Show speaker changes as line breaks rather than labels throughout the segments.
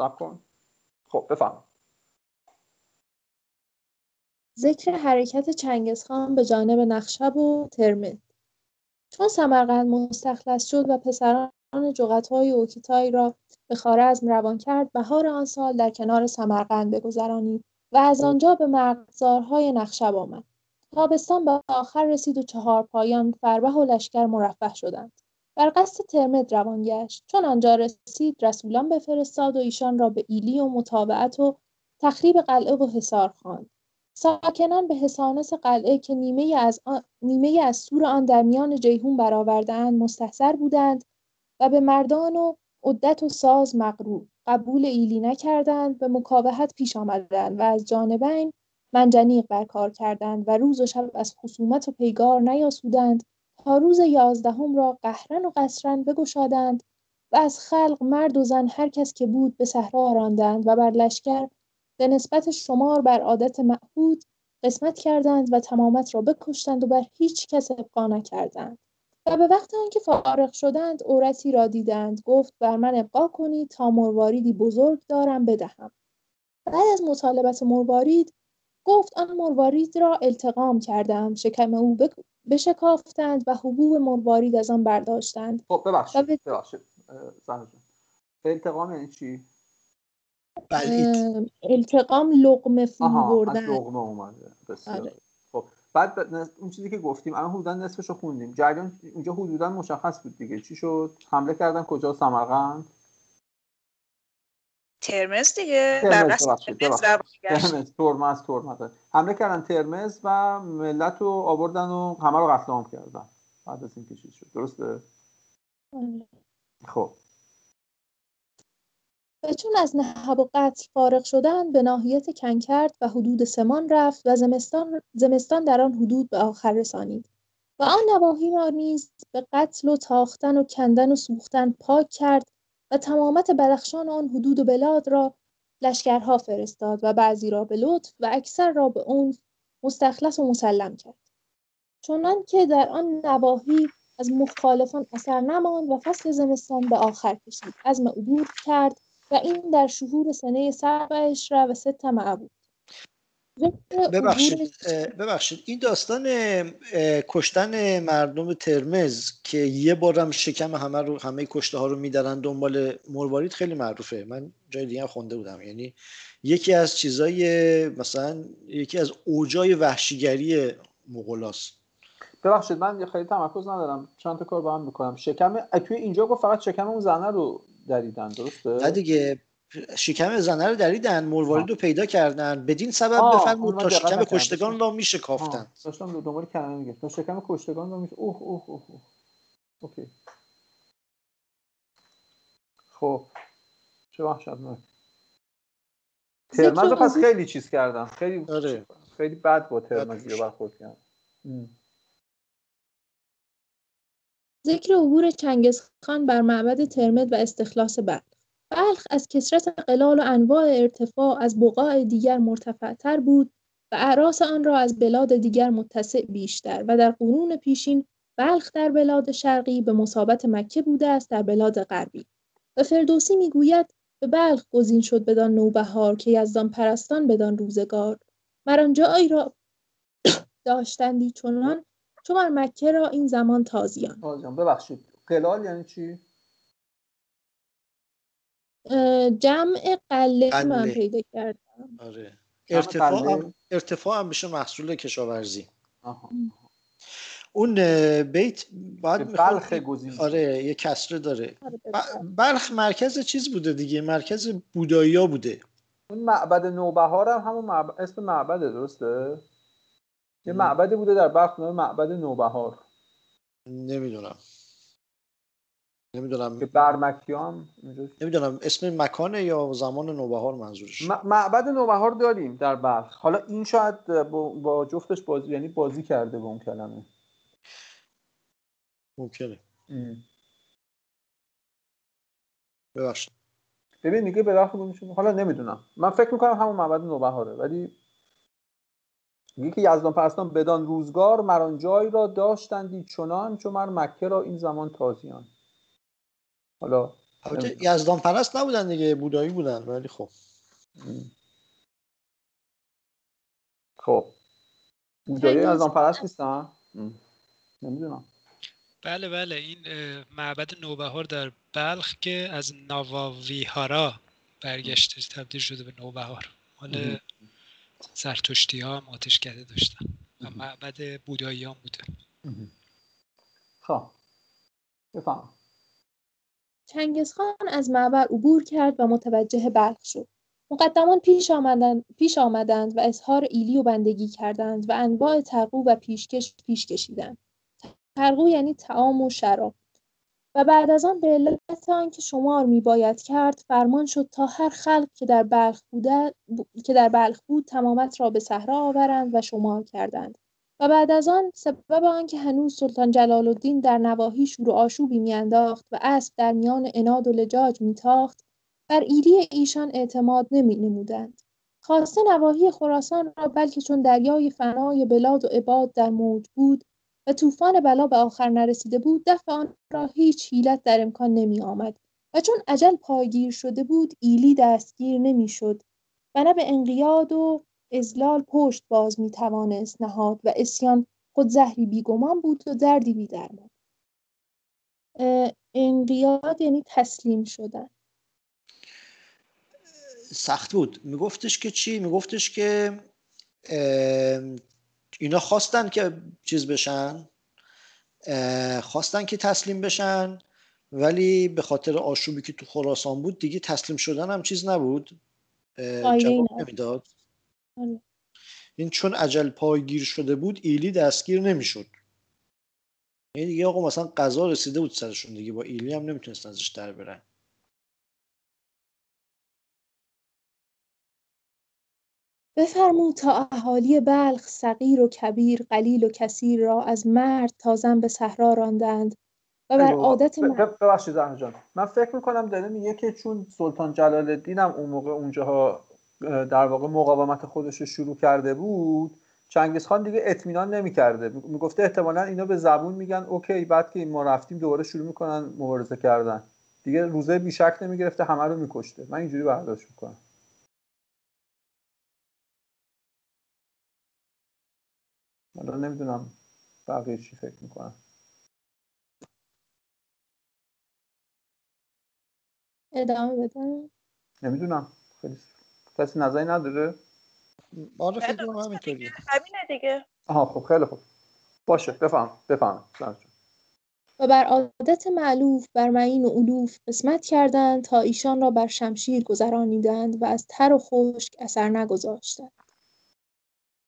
سب کن خب بفهم
ذکر حرکت چنگزخان به جانب نخشب و ترمه چون سمرقند مستخلص شد و پسران جغتای اوکیتای را به خارزم روان کرد بهار آن سال در کنار سمرقند بگذرانید و از آنجا به مرغزارهای نخشب آمد. تابستان به آخر رسید و چهار پایان فربه و لشکر مرفه شدند. بر قصد ترمد روان گشت. چون آنجا رسید رسولان بفرستاد و ایشان را به ایلی و متابعت و تخریب قلعه و حصار خواند. ساکنان به حسانس قلعه که نیمه از, نیمه از سور آن در میان جیهون برآوردهاند مستحضر بودند و به مردان و عدت و ساز مغرور. قبول ایلی نکردند به مکاوحت پیش آمدند و از جانبین منجنیق بر کار کردند و روز و شب از خصومت و پیگار نیاسودند تا روز یازدهم را قهرن و قصرن بگشادند و از خلق مرد و زن هر کس که بود به صحرا راندند و بر لشکر به نسبت شمار بر عادت معهود قسمت کردند و تمامت را بکشتند و بر هیچ کس ابقا نکردند. و به وقت آنکه فارغ شدند عورتی را دیدند. گفت بر من ابقا کنید تا مرواریدی بزرگ دارم بدهم. بعد از مطالبت مروارید گفت آن مروارید را التقام کردم. شکم او بشکافتند و حبوب مروارید از آن برداشتند.
خب ببخشید ببخشید. التقام یعنی چی؟
التقام لقمه فرو بردن.
لقمه اومده. آره. خب بعد اون چیزی که گفتیم الان حدودا نصفش رو خوندیم. جریان اونجا حدودا مشخص بود دیگه. چی شد؟ حمله کردن کجا؟ سمرقند؟
ترمز دیگه.
ترمز ترمز ترمز ترمز حمله کردن ترمز و ملت رو آوردن و همه رو قتل عام کردن بعد از این چیز شد. درسته؟
آره.
خب.
و چون از نهب و قتل فارغ شدن به ناحیت کنکرد و حدود سمان رفت و زمستان, زمستان در آن حدود به آخر رسانید. و آن نواحی را نیز به قتل و تاختن و کندن و سوختن پاک کرد و تمامت بدخشان آن حدود و بلاد را لشکرها فرستاد و بعضی را به لطف و اکثر را به اون مستخلص و مسلم کرد. چنان که در آن نواحی از مخالفان اثر نماند و فصل زمستان به آخر کشید. عزم عبور کرد و این در شهور سنه سبعش را و ست معبود
ببخشید ببخشید. این داستان کشتن مردم ترمز که یه بارم شکم همه رو همه کشته ها رو میدارن دنبال مروارید خیلی معروفه. من جای دیگه خونده بودم. یعنی یکی از چیزای مثلا یکی از اوجای وحشیگری مغولاست
ببخشید من خیلی تمرکز ندارم. چند تا کار با هم می‌کنم. شکم توی اینجا گفت فقط شکم اون زنه رو دریدن درسته؟
نه دیگه. شکم زنه رو دریدن مروارید رو پیدا کردن. بدین سبب بفرمود تا شکم کشتگان را میشه کافتن.
داشتم دنبال کلمه میگه تا شکم کشتگان را میشه اوه اوه اوه, اوه. اوکی. خب. چه وحشتناک. ترمز پس خیلی چیز کردن خیلی
آره.
خیلی بد با ترمزی رو برخورد کردن
ذکر عبور چنگزخان بر معبد ترمد و استخلاص بلخ بلخ از کسرت قلال و انواع ارتفاع از بقاع دیگر مرتفعتر بود و اعراس آن را از بلاد دیگر متسع بیشتر و در قرون پیشین بلخ در بلاد شرقی به مصابت مکه بوده است در بلاد غربی. و فردوسی می‌گوید به بلخ گزین شد بدان نوبهار که یزدان پرستان بدان روزگار. مر جایی را داشتندی چنان چون مکه را این زمان تازیان.
تازیان ببخشید. قلال یعنی چی؟
جمع قله من پیدا کردم.
آره. ارتفاع هم, ارتفاع هم میشه محصول کشاورزی. آها. اون بیت باید
بلخ گزین
آره یه کسره داره. بلخ. مرکز چیز بوده دیگه؟ مرکز بودایی ها بوده.
اون معبد نوبهار هم همون معبد... اسم معبده درسته؟ یه معبدی بوده در بلخ معبد نوبهار.
نمی‌دونم. نمی‌دونم.
که برمکی هم
نمی‌دونم اسم مکانه یا زمان نوبهار منظورش
م- معبد نوبهار داریم در بلخ. حالا این شاید با, با جفتش بازی یعنی بازی کرده به اون کلمه.
ممکنه. ببخشید.
ببین دیگه به حالا نمی‌دونم. من فکر می‌کنم همون معبد نوبهاره ولی میگه که یزدان پرستان بدان روزگار مران جای را داشتندی چنان چون مر مکه را این زمان تازیان. حالا
یزدان پرست نبودن دیگه بودایی بودن ولی خب.
خب. بودایی یزدان پرست نیستن؟ نمی‌دونم.
بله بله. این معبد نوبهار در بلخ که از ناواویهارا برگشته تبدیل شده به نوبهار. مال زرتشتی ها هم آتشکده داشتن. و معبد بودایی هم بوده
خب. بفهم
چنگزخان از معبر عبور کرد و متوجه بلخ شد. مقدمان پیش آمدند, پیش آمدند و اظهار ایلی و بندگی کردند و انواع ترقو و پیشکش پیش کشیدند. ترقو یعنی تعام و شراب. و بعد از آن به علت آنکه شمار میباید کرد فرمان شد تا هر خلق که در بلخ بوده که در بلخ بود تمامت را به صحرا آورند و شمار کردند. و بعد از آن سبب آنکه هنوز سلطان جلال الدین در نواحی شور و آشوبی میانداخت و اسب در میان اناد و لجاج میتاخت بر ایلی ایشان اعتماد نمی نمودند. خواسته نواحی خراسان را بلکه چون دریای فنای بلاد و عباد در موج بود و طوفان بلا به آخر نرسیده بود دفع آن را هیچ حیلت در امکان نمی آمد و چون عجل پایگیر شده بود ایلی دستگیر نمی شد و نه به انقیاد و ازلال پشت باز می توانست نهاد و اسیان خود زهری بیگمان بود و دردی بی درمان انقیاد یعنی تسلیم شدن.
سخت بود. میگفتش که چی؟ میگفتش که اینا خواستن که چیز بشن خواستن که تسلیم بشن ولی به خاطر آشوبی که تو خراسان بود دیگه تسلیم شدن هم چیز نبود. جواب نمی‌داد. آره. این چون عجل پایگیر شده بود ایلی دستگیر نمی‌شد. این دیگه آقا مثلا قضا رسیده بود سرشون دیگه با ایلی هم نمی‌تونستن ازش در برن.
بفرمود تا اهالی بلخ صغیر و کبیر قلیل و کثیر را از مرد تا زن به صحرا راندند و بر عادت
ببخشید جان. من فکر می‌کنم داره میگه که چون سلطان جلال الدین هم اون موقع اونجاها در واقع مقاومت خودش رو شروع کرده بود. چنگیز خان دیگه اطمینان نمی‌کرده. می‌گفته احتمالا اینا به زبون میگن اوکی بعد که ما رفتیم دوباره شروع می‌کنن مبارزه کردن. دیگه روزه بیشک نمی‌گرفته همه رو میکشته. من اینجوری برداشت می‌کنم. حالا نمی‌دونم بقیه چی فکر می‌کنم
ادامه بدم؟
نمی‌دونم. خیلی کسی نظری نداره؟
آره فکر کنم همینطوریه.
همینه دیگه.
آها خب خیلی خوب. باشه بفهم بفهم.
و بر عادت معلوف بر معین و علوف قسمت کردند تا ایشان را بر شمشیر گذرانیدند و از تر و خشک اثر نگذاشتند.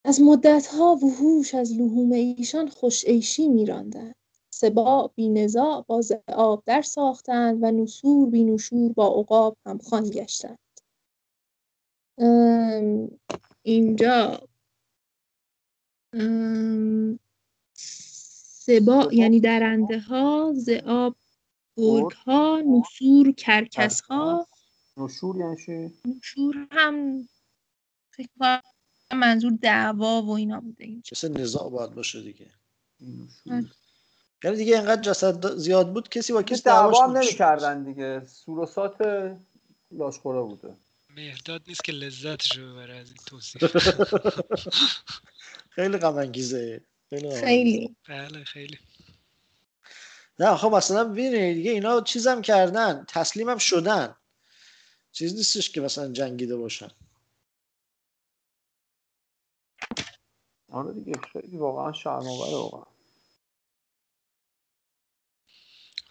از مدتها وحوش از لحوم ایشان خوش عیشی میراندند. سبا بی نزاع با آب در ساختند و نسور بی نشور با عقاب همخوان گشتند. اینجا. سبا یعنی درنده ها زعاب گرگ ها نسور کرکس ها
نشور یعنی چی؟
نشور هم فکر منظور دعوا و اینا بوده
چه نزاع باید باشه دیگه. یعنی دیگه اینقدر جسد زیاد بود کسی با کسی
دعوا هم نمی‌کردن دیگه. سوروسات لاشخورا بوده.
مهداد نیست که لذتشو ببره از این توصیف.
خیلی غم انگیزه.
خیلی
بله خیلی.
نه خب مثلا ببینید دیگه اینا چیزم کردن تسلیمم شدن. چیز نیستش که مثلا جنگیده باشن.
آره دیگه خیلی واقعا شرم‌آوره واقعا.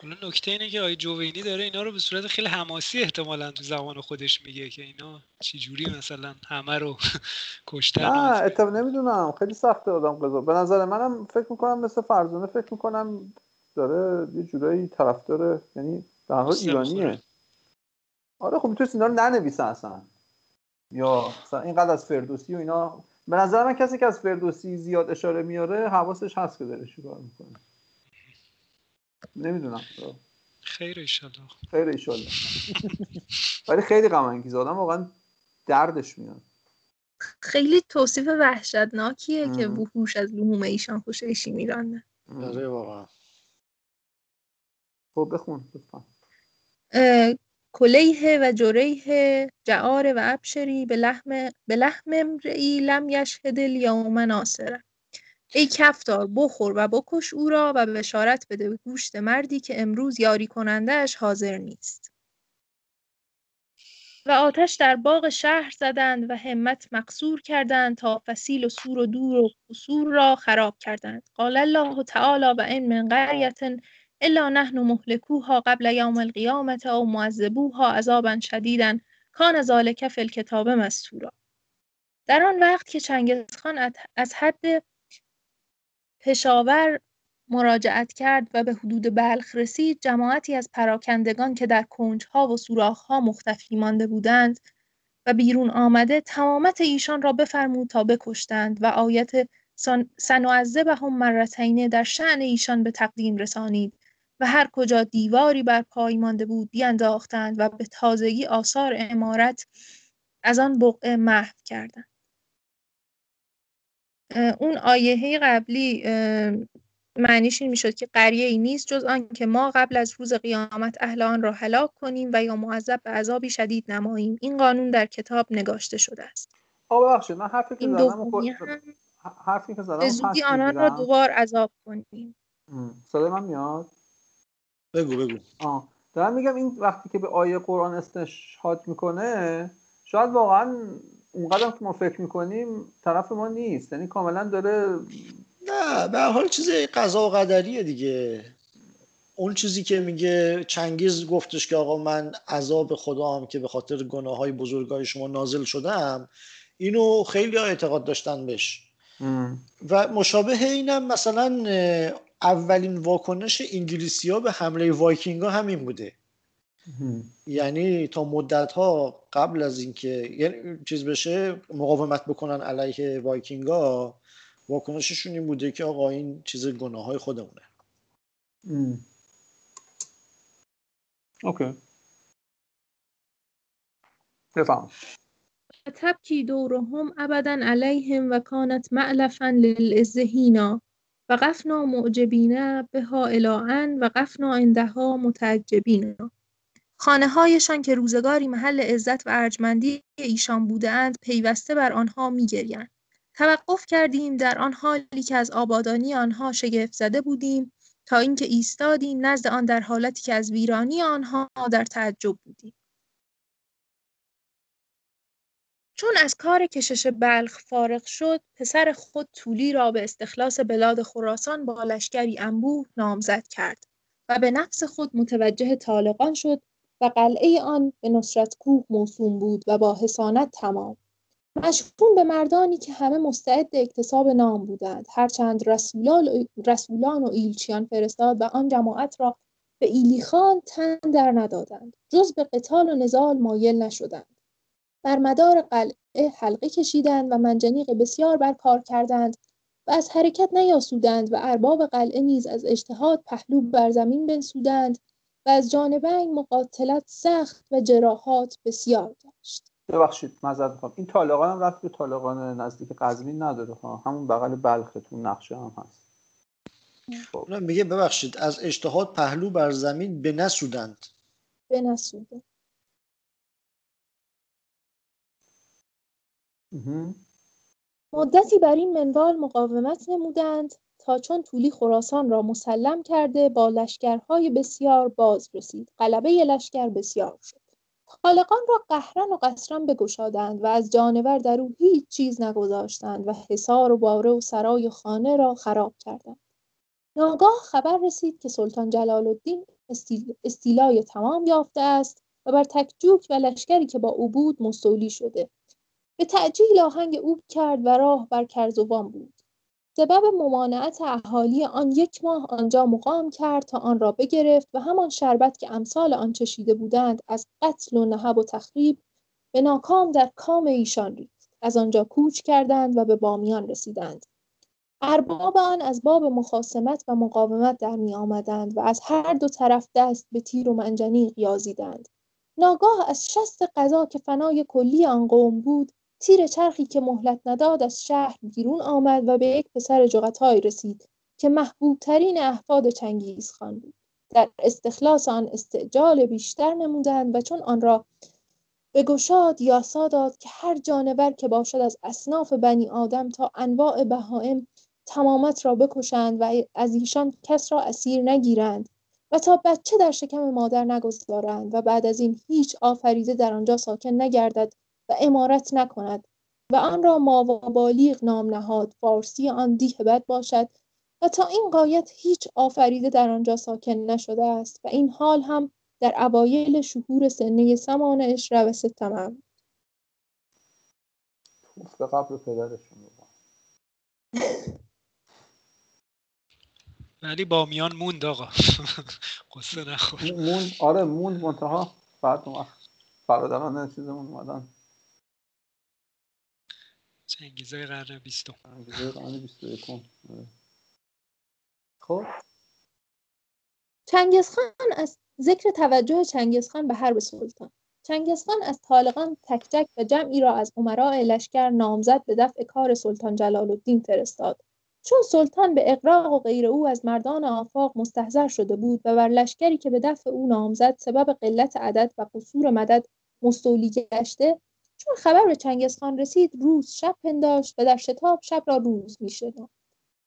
حالا نکته اینه که آی جوینی داره اینا رو به صورت خیلی حماسی احتمالا تو زمان خودش میگه که اینا چی جوری مثلا همه رو کشتن
نه اتفاق نمی‌دونم. خیلی سخته آدم قضا. به نظر منم فکر می‌کنم مثل فرزانه فکر می‌کنم داره یه جورایی طرف داره یعنی در حال ایرانیه. آره خب می‌تونست اینا رو ننویسه اصلا. یا مثلا اینقدر از فردوسی و اینا. به نظر من کسی که از فردوسی زیاد اشاره میاره حواسش هست که داره چیکار می‌کنه. نمی‌دونم.
خیر ایشالله
خیر ایشالله ولی خیلی غم انگیز آدم واقعا دردش میاد.
خیلی توصیف وحشتناکیه که وحوش از لحوم ایشان خوششی میرانه
آره واقعا.
خب بخون بخون
کلیه و جریه جعار و ابشری به لحم, به لحم امرئی لم یشهد الیوم ناصره ای کفتار بخور و بکش او را و بشارت بده به گوشت مردی که امروز یاری کنندهش حاضر نیست. و آتش در باغ شهر زدند و همت مقصور کردند تا فسیل و سور و دور و قصور را خراب کردند. قال الله تعالی و این من قریة الا نحن مهلكوها قبل یوم القیامة او معذبوها عذابا شدیدا. کان ذلک فی الکتاب مستورا. در آن وقت که چنگزخان از حد پشاور مراجعت کرد و به حدود بلخ رسید جماعتی از پراکندگان که در کنجها و سوراخها مختفی مانده بودند و بیرون آمده تمامت ایشان را بفرمود تا بکشتند و آیت سنعذبهم مرتین در شعن ایشان به تقدیم رسانید و هر کجا دیواری بر پای مانده بود بیانداختند و به تازگی آثار امارت از آن بقعه محو کردند. اون آیه قبلی معنیش این می‌شد که قریه ای نیست جز آن که ما قبل از روز قیامت اهل آن را هلاک کنیم و یا معذب به عذابی شدید نماییم. این قانون در کتاب نگاشته شده است.
آه ببخشید من حرفی که زدم حرفی که زدم
به زودی آنان را دوبار عذاب کنیم.
صدای من میاد؟
بگو بگو.
آه دارم میگم این وقتی که به آیه قرآن استشهاد می‌کنه شاید واقعا اونقدر که ما فکر می‌کنیم طرف ما نیست. یعنی کاملا داره
نه به حال چیز قضا و قدریه دیگه. اون چیزی که میگه چنگیز گفتش که آقا من عذاب خدا هم که به خاطر گناه های بزرگای شما نازل شدم اینو خیلی ها اعتقاد داشتن بهش. و مشابه اینم مثلا اولین واکنش انگلیسی ها به حمله وایکینگ ها همین بوده. یعنی تا مدت ها قبل از اینکه یعنی چیز بشه مقاومت بکنن علیه وایکینگ ها واکنششون این بوده که آقا این چیز گناه های خودمونه
OK. بفهم.
تبکی دورهم ابدا علیهم و کانت مألفا للعز حینا و قفنا معجبین بها الاعن و قفنا اندها متعجبین خانه هایشان که روزگاری محل عزت و ارجمندی ایشان بودند پیوسته بر آنها میگریند. توقف کردیم در آن حالی که از آبادانی آنها شگفت زده بودیم تا اینکه ایستادیم نزد آن در حالتی که از ویرانی آنها در تعجب بودیم. چون از کار کشش بلخ فارغ شد پسر خود طولی را به استخلاص بلاد خراسان با لشکری انبوه نامزد کرد و به نفس خود متوجه طالقان شد و قلعه آن به نصرت کوه موسوم بود و با حسانت تمام. مشکون به مردانی که همه مستعد اکتساب نام بودند. هرچند رسولان, و ایلچیان فرستاد و آن جماعت را به ایلیخان تن در ندادند. جز به قتال و نزال مایل نشدند. بر مدار قلعه حلقه کشیدند و منجنیق بسیار بر کار کردند و از حرکت نیاسودند و ارباب قلعه نیز از اجتهاد پهلو بر زمین بنسودند و از جانبین مقاتلت سخت و جراحات بسیار گشت.
ببخشید معذرت می‌خوام این طالقان هم رفت به طالقان نزدیک قزوین نداره. ها همون بغل بلختون نقشه هم هست.
خب. میگه ببخشید از اجتهاد پهلو بر زمین به نسودند
به نسوده مدتی بر این منوال مقاومت نمودند. تا چون طولی خراسان را مسلم کرده با لشکرهای بسیار باز رسید. غلبه لشکر بسیار شد. خالقان را قهرن و قصرن بگشادند و از جانور در او هیچ چیز نگذاشتند و حصار و باره و سرای و خانه را خراب کردند. ناگاه خبر رسید که سلطان جلال الدین استیل... استیلای تمام یافته است و بر تکجوک و لشکری که با او بود مستولی شده. به تعجیل آهنگ او کرد و راه بر کرزوان بود. سبب ممانعت اهالی آن یک ماه آنجا مقام کرد تا آن را بگرفت و همان شربت که امثال آن چشیده بودند از قتل و نهب و تخریب به ناکام در کام ایشان ریخت. از آنجا کوچ کردند و به بامیان رسیدند. ارباب آن از باب مخاسمت و مقاومت در می آمدند و از هر دو طرف دست به تیر و منجنیق یازیدند. ناگاه از شست قضا که فنای کلی آن قوم بود تیر چرخی که مهلت نداد از شهر بیرون آمد و به یک پسر جغتای رسید که محبوب ترین احفاد چنگیز خان بود. در استخلاص آن استعجال بیشتر نمودند و چون آن را به گشاد یاسا داد که هر جانور که باشد از اصناف بنی آدم تا انواع بهائم تمامت را بکشند و از ایشان کس را اسیر نگیرند و تا بچه در شکم مادر نگذارند و بعد از این هیچ آفریده در آنجا ساکن نگردد و امارت نکند و آن را ماوابالیغ نام نهاد. فارسی آن دیه بد باشد و تا این قایت هیچ آفریده در آنجا ساکن نشده است و این حال هم در اوایل شهور سنه سمان اشره و ستمم
به قبل پدرشون
ولی با میان موند آقا. قصه نخور.
موند آره موند منتها بعد برادران چیزمون اومدن.
چنگیزه قرن بیستم.
چنگیزه قرن بیست آره. خب.
چنگزخان از ذکر توجه چنگزخان به حرب سلطان. چنگزخان از طالقان تکتک و جمعی را از امراء لشکر نامزد به دفع کار سلطان جلال الدین فرستاد. چون سلطان به اقراق و غیر او از مردان آفاق مستحضر شده بود و بر لشکری که به دفع او نامزد سبب قلت عدد و قصور مدد مستولی گشته چون خبر به چنگزخان رسید روز شب پنداشت و در شتاب شب را روز می‌شد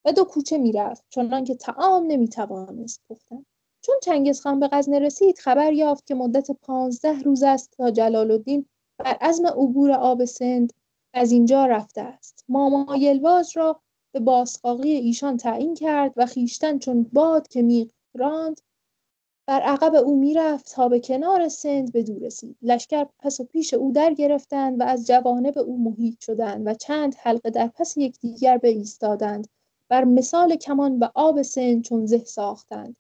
و دو کوچه می‌رفت چنان که تعام نمی‌توانست پختن. چون چنگزخان به غزنه رسید خبر یافت که مدت پانزده روز است تا جلال الدین بر عزم عبور آب سند از اینجا رفته است. ماما یلواز را به باسقاقی ایشان تعیین کرد و خیشتن چون باد که میراند بر عقب او می‌رفت تا به کنار سند به دور رسید. لشکر پس و پیش او در گرفتند و از جوانب او محیط شدند و چند حلقه در پس یکدیگر به ایستادند بر مثال کمان به آب سند چون زه ساختند.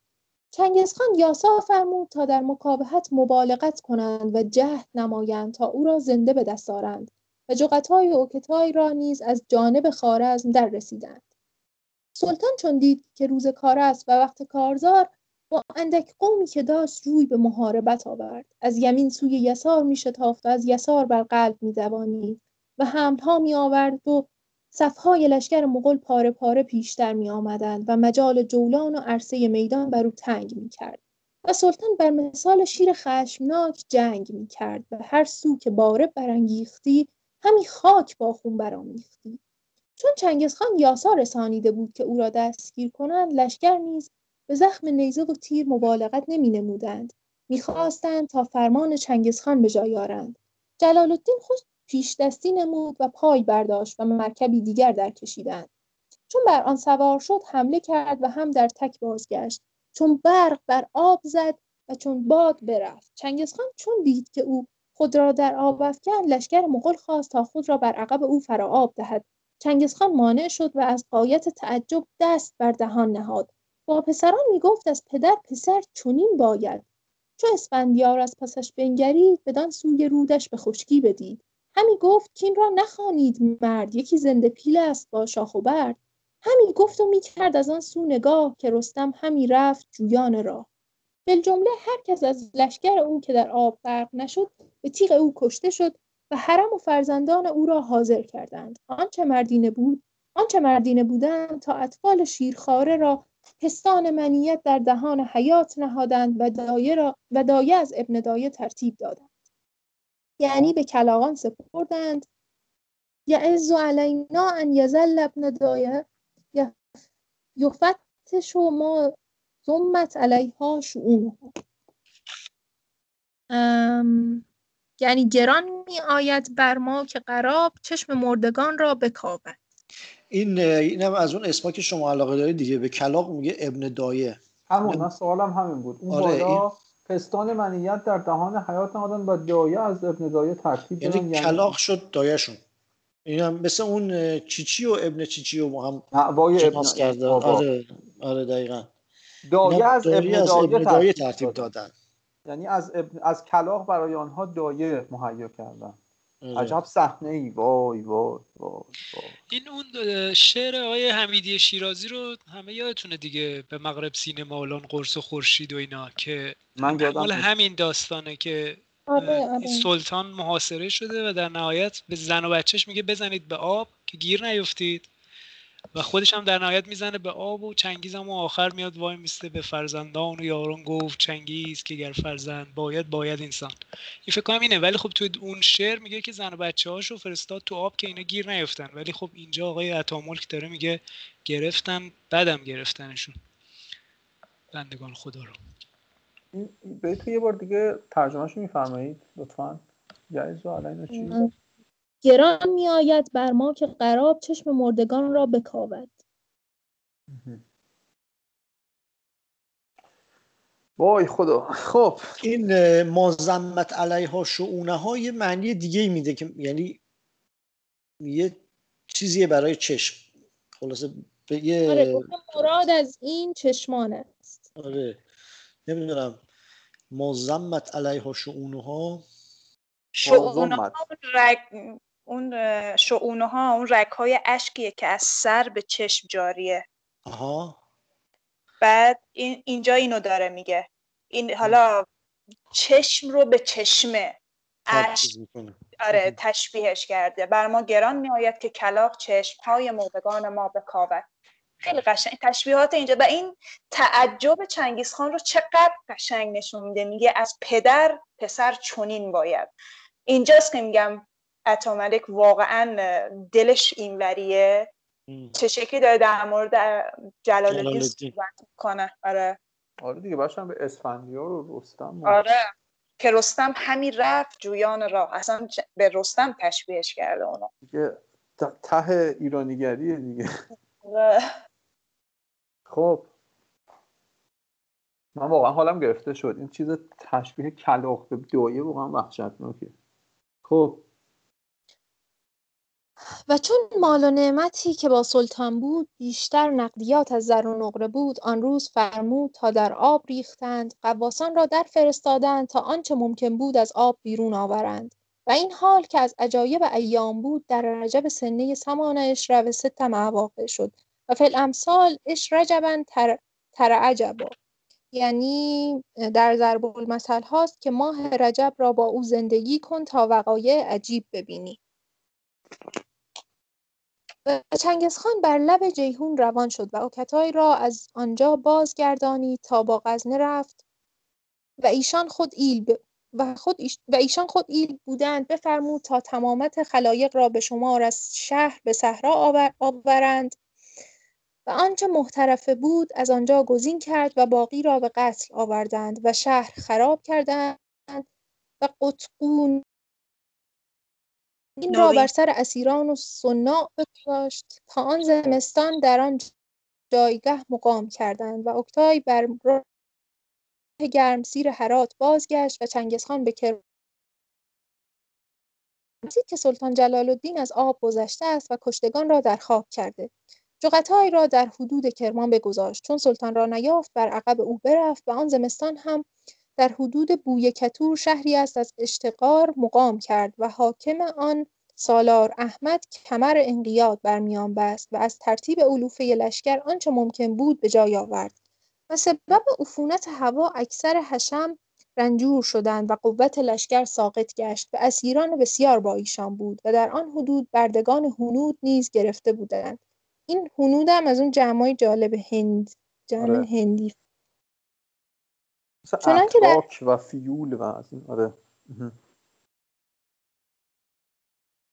چنگزخان یاسا فرمود تا در مکابهت مبالغت کنند و جهد نمایند تا او را زنده به دست آرند و جغتای و اوکتای را نیز از جانب خارزم در رسیدند. سلطان چون دید که روز کار است و وقت کارزار با اندک قومی که داشت روی به محاربت آورد از یمین سوی یسار شتافت و از یسار بر قلب می دوانید و حملها می آورد و صفهای لشکر مغل پاره پاره پیشتر می آمدند و مجال جولان و عرصه میدان بر او تنگ می کرد. و سلطان بر مثال شیر خشمناک جنگ می کرد و هر سو که باره برانگیختی همی خاک با خون برآمیختی چون چنگزخان یاسا رسانیده بود که او را دستگیر کنند لشکر نیز به زخم نیزه و تیر مبالغت نمی نمودند می‌خواستند تا فرمان چنگزخان به جای آرند. جلال الدین خود پیش دستی نمود و پای برداشت و مرکبی دیگر در کشیدند. چون بر آن سوار شد حمله کرد و هم در تک بازگشت. چون برق بر آب زد و چون باد برفت. چنگزخان چون دید که او خود را در آب افکن لشکر مغل خواست تا خود را بر عقب او فرا آب دهد. چنگزخان مانع شد و از قایت تعجب دست بر دهان نهاد. با پسران می‌گفت از پدر پسر چنین باید. چو اسفندیار از پسش بنگرید بدان سوی رودش به خشکی بدید. همی گفت که این را نخوانید مرد یکی زنده پیل است با شاخ و برد. همی گفت و می‌کرد از آن سو نگاه که رستم همی رفت جویان راه بالجمله هر کس از لشکر او که در آب غرق نشد به تیغ او کشته شد و حرم و فرزندان او را حاضر کردند. آنچه مردینه بود آنچه مردینه بودند تا اطفال شیرخواره را پستان منیت در دهان حیات نهادند و دایه, را و دایه از ابن دایه ترتیب دادند. یعنی به کلاغان سپردند. یعز علینا ان یزل ابن دایه. یفتش ما ثمت علیها شؤونها یعنی گران می آید بر ما که قراب چشم مردگان را بکاود.
این اینم از اون اسما که شما علاقه دارید دیگه. به کلاق میگه ابن دایه.
همون من سوالم همین بود. اون آره بالا پستان منیت در دهان حیات نهادن و دایه از ابن دایه ترتیب
یعنی, یعنی کلاق شد دایهشون. این هم مثل اون چیچی و ابن چیچی و هم ابن کرده. آره آره دقیقا.
دایه از ابن دایه,
دایه ترتیب دادن.
یعنی از ابن... از کلاق برای آنها دایه مهیا کردن. عجب صحنه ای وای وای وای.
این اون شعر آقای حمیدی شیرازی رو همه یادتونه دیگه به مغرب سینما الان قرص و خورشید و اینا که من همین داستانه که
آره، آره.
سلطان محاصره شده و در نهایت به زن و بچهش میگه بزنید به آب که گیر نیفتید. و خودش هم در نهایت می‌زنه به آب و چنگیز هم و آخر میاد وای میسته به فرزندان و یاران گفت چنگیز که گر فرزند باید باید انسان. این فکر کنم اینه. ولی خب توی اون شعر میگه که زن و بچه هاشو فرستاد تو آب که اینا گیر نیفتن ولی خب اینجا آقای عطاملک داره میگه گرفتم بدم گرفتنشون. بندگان خدا رو.
به تو یه بار دیگه ترجمهشو میفرمایید لطفا. جایز و چی؟
گران می آید بر ما که قراب چشم مردگان را بکاود.
وای خدا. خب.
این مازمت علیها شعونه های معنی دیگه میده که یعنی یه چیزیه برای چشم. خلاصه به یه
آره مراد از این چشمان است.
آره. نمی‌دونم. مازمت علیها شعونه ها
شعونه ها اون شعونه ها اون رک های اشکیه که از سر به چشم جاریه.
آها.
بعد این اینجا اینو داره میگه. این حالا چشم رو به چشمه. اشک. آره تشبیهش کرده. بر ما گران میآید که کلاق چشم های مردگان ما بکاود خیلی قشنگ. تشبیهات اینجا. و این تعجب چنگیز خان رو چقدر قشنگ نشون میده. میگه از پدر پسر چونین باید. اینجاست که میگم عطاملک واقعا دلش اینوریه. چه شکلی داره در مورد جلال الدین صحبت می‌کنه؟ آره.
آره دیگه باشم به اسفندیار و رستم
آره. که رستم همین رفت جویان راه. اصلا به رستم تشبیهش کرده اونو.
دیگه ته ایرانیگریه دیگه. آره. خب. من واقعا حالم گرفته شد. این چیز تشبیه کلاق به دویه واقعا وحشتناکه. خب.
و چون مال و نعمتی که با سلطان بود بیشتر نقدیات از زر و نقره بود آن روز فرمود تا در آب ریختند قواسان را در فرستادند تا آنچه ممکن بود از آب بیرون آورند. و این حال که از عجایب ایام بود در رجب سنه سمان رو ستم واقع شد و فی الامثال اش رجبا تر, تر عجبا یعنی در ضرب المثل هاست که ماه رجب را با او زندگی کن تا وقایع عجیب ببینی. و چنگزخان بر لب جیهون روان شد و اوکتای را از آنجا بازگردانی تا با غزنه رفت و ایشان خود ایل و, خود و ایشان خود ایل بودند. بفرمود تا تمامت خلایق را به شمار از شهر به صحرا آورند و آنچه محترفه بود از آنجا گزین کرد و باقی را به قتل آوردند و شهر خراب کردند و قطقون این را بر سر اسیران و صناع بگذاشت تا آن زمستان در آن جایگه مقام کردند و اکتای بر راه گرمسیر هرات بازگشت و چنگزخان به کرمان که سلطان جلال الدین از آب گذشته است و کشتگان را در خاک کرده. جغتای را در حدود کرمان بگذاشت. چون سلطان را نیافت بر عقب او برفت و آن زمستان هم در حدود بویکتور شهری است از اشتقار مقام کرد و حاکم آن سالار احمد کمر انقیاد بر میان بست و از ترتیب علوفه لشکر آنچه ممکن بود به جای آورد و سبب عفونت هوا اکثر حشم رنجور شدند و قوت لشکر ساقط گشت و اسیران بسیار با ایشان بود و در آن حدود بردگان هنود نیز گرفته بودند این هنود هم از اون جمعای جالب هند جمع آره. هندی
چنانکه در... و فیول و از این آره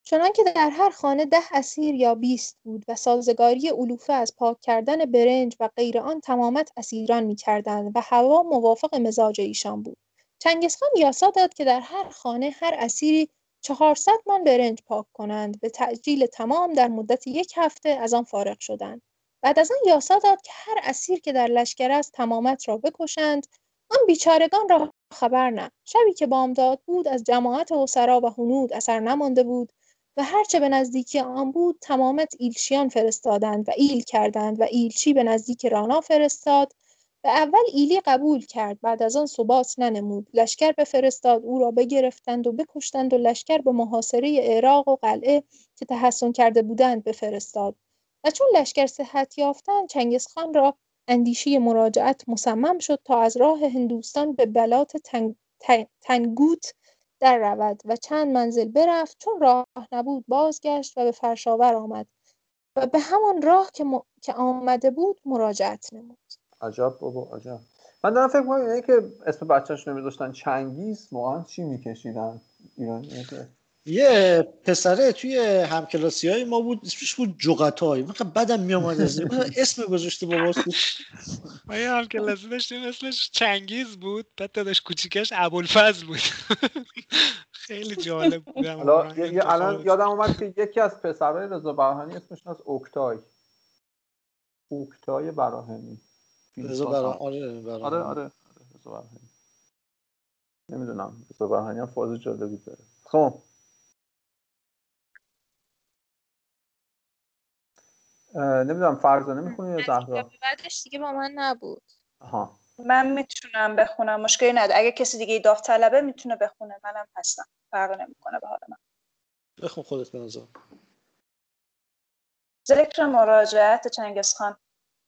چنانکه در هر خانه ده اسیر یا بیست بود و سازگاری علوفه از پاک کردن برنج و غیر آن تمامت اسیران می کردند و هوا موافق مزاج ایشان بود. چنگزخان یاسا داد که در هر خانه هر اسیری چهارصد من برنج پاک کنند. به تعجیل تمام در مدت یک هفته از آن فارغ شدند. بعد از آن یاسا داد که هر اسیر که در لشکر است تمامت را بکشند آن بیچارگان را خبر نه. شبی که بامداد بود از جماعت اسرا و هنود اثر نمانده بود و هرچه به نزدیکی آن بود تمامت ایلچیان فرستادند و ایل کردند و ایلچی به نزدیک رانا فرستاد و اول ایلی قبول کرد بعد از آن ثبات ننمود. لشکر بفرستاد او را بگرفتند و بکشتند و لشکر به محاصره عراق و قلعه که تحسن کرده بودند بفرستاد. و چون لشکر صحت یافتند چنگزخان را اندیشه مراجعت مصمم شد تا از راه هندوستان به بلات تنگ... تنگوت در رود و چند منزل برفت چون راه نبود بازگشت و به فرشاور آمد و به همان راه که, م... که آمده بود مراجعت نمود.
عجب بابا عجب. من دارم فکر می‌کنم که اسم بچهش نمیذاشتن چنگیز واقعا چی میکشیدن؟ ایران
یه پسره توی همکلاسی های ما بود اسمش بود جغتای من بدم. میامد از اسم گذاشته بابا
ما یه همکلاسی داشتیم اسمش چنگیز بود. بعد داداش کوچیکش ابوالفضل بود. خیلی جالب بود.
الان یادم اومد که یکی از پسرهای رضا براهنی اسمش از اوکتای. اوکتای براهنی.
رضا براهنی آره
آره آره رضا براهنی. نمی‌دونم رضا براهنی هم فاز جالبی داره. خب. نمی‌دونم فرزانه می‌خونی یا زهرا؟
بعدش دیگه با من نبود.
آها.
من می‌تونم بخونم مشکلی نداره. اگه کسی دیگه داوطلبه می‌تونه بخونه. منم هستم. فرق نمی‌کنه به حال من.
بخون خودت بنظر
ذکر مراجعت چنگزخان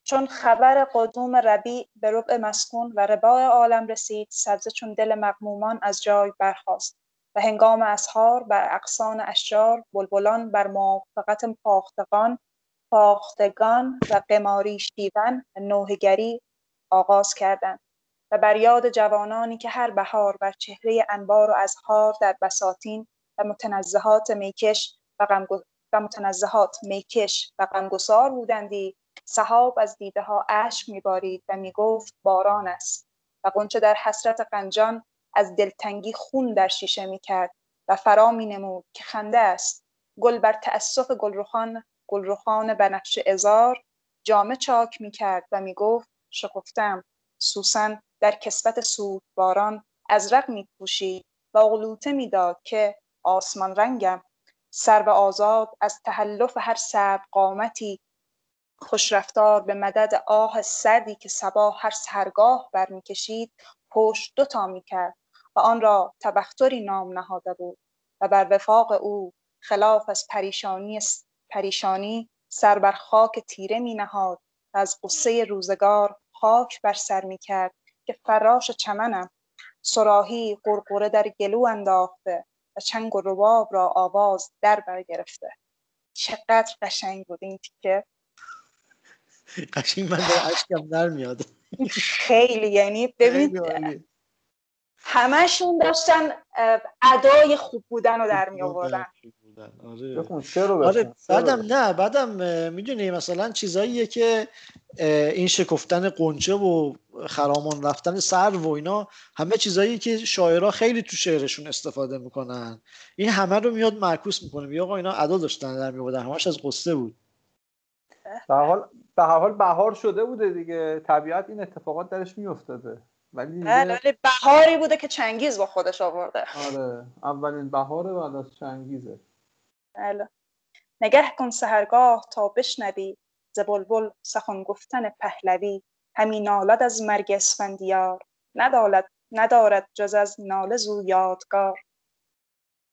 چون خبر قدوم ربیع به ربع مسکون و رباع عالم رسید سبزه چون دل مقمومان از جای برخاست و هنگام اسحار بر اقسان اشجار بلبلان بر موافقت پاختگان فاختگان و قماری شیون و نوحگری آغاز کردند و بر یاد جوانانی که هر بهار بر چهره انبار و ازهار در بساتین و متنزهات میکش و, میکش و غمگسار بودندی صحاب از دیده ها اشک میبارید و می‌گفت باران است و قنچه در حسرت قنجان از دلتنگی خون در شیشه می‌کرد و فرا مینمود که خنده است. گل بر تأسف گلرخان گلرخان بنفش ازار جامه چاک می کرد و می گفت شکفتم. سوسن در کسبت سود باران ازرق می و اغلوطه می‌داد که آسمان رنگم. سر و آزاد از تحلف هر سر قامتی. خوشرفتار به مدد آه سردی که سبا هر سرگاه برمیکشید پشت دوتا می‌کرد و آن را تبختری نام نهاده بود و بر وفاق او خلاف از پریشانی پریشانی سر بر خاک تیره می نهاد و از قصه روزگار خاک بر سر می کرد که فراش چمنم سراهی قرقره در گلو انداخته و چنگ و رباب را آواز در برگرفته چقدر قشنگ بود این تیکه.
قشنگ من در عشقم در میاد.
خیلی یعنی ببین همشون داشتن ادای خوب بودن رو در می آوردن
آره. آره بعدم نه بعدم می‌دونی مثلا چیزاییه که این شکفتن قنچه و خرامان رفتن سر و اینا همه چیزایی که شاعرها خیلی تو شعرشون استفاده می‌کنن. این همه رو میاد معکوس می‌کنه. میگه آقا اینا ادا داشتن در میبودن همش از قصه بود.
به حال به حال بهار شده بوده دیگه. طبیعت این اتفاقات درش میافتاده. ولی
بله بهاری بوده که چنگیز با خودش آورده.
آره. اولین بهاره بعد از چنگیزه.
بله نگه کن سهرگاه تا بشنوی ز بلبل سخن گفتن پهلوی. همین نالد از مرگ اسفندیار ندارد ندارد جز از ناله زو یادگار.